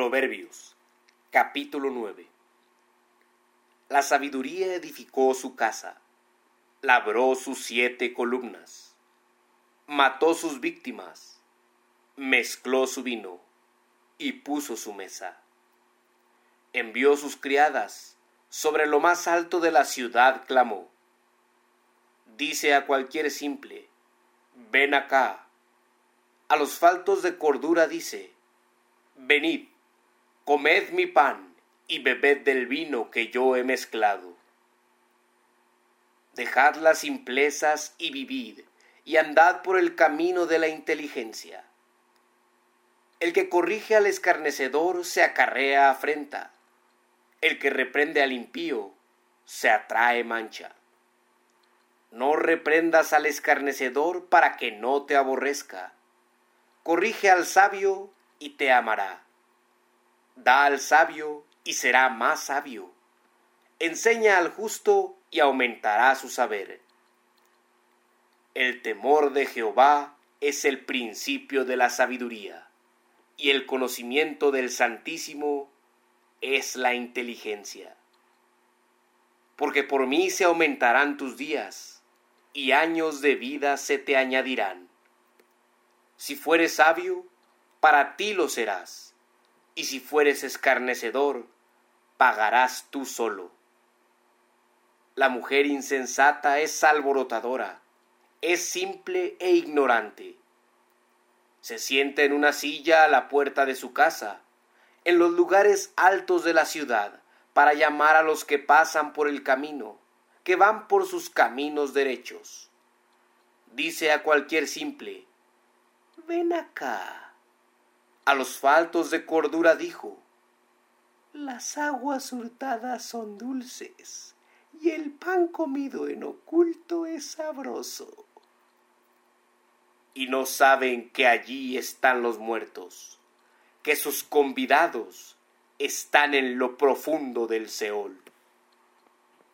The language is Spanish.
Proverbios, capítulo 9. La sabiduría edificó su casa, labró sus siete columnas, mató sus víctimas, mezcló su vino y puso su mesa. Envió sus criadas, sobre lo más alto de la ciudad clamó. Dice a cualquier simple, ven acá. A los faltos de cordura dice, venid comed mi pan y bebed del vino que yo he mezclado. Dejad las simplezas y vivid, y andad por el camino de la inteligencia. El que corrige al escarnecedor se acarrea afrenta, el que reprende al impío se atrae mancha. No reprendas al escarnecedor para que no te aborrezca. Corrige al sabio y te amará Da al sabio y será más sabio. Enseña al justo y aumentará su saber. El temor de Jehová es el principio de la sabiduría, y el conocimiento del Santísimo es la inteligencia. Porque por mí se aumentarán tus días, y años de vida se te añadirán. Si fueres sabio, para ti lo serás y si fueres escarnecedor, pagarás tú solo. La mujer insensata es alborotadora, es simple e ignorante. Se sienta en una silla a la puerta de su casa, en los lugares altos de la ciudad, para llamar a los que pasan por el camino, que van por sus caminos derechos. Dice a cualquier simple, ven acá a los faltos de cordura dijo, Las aguas hurtadas son dulces y el pan comido en oculto es sabroso. Y no saben que allí están los muertos, que sus convidados están en lo profundo del Seol.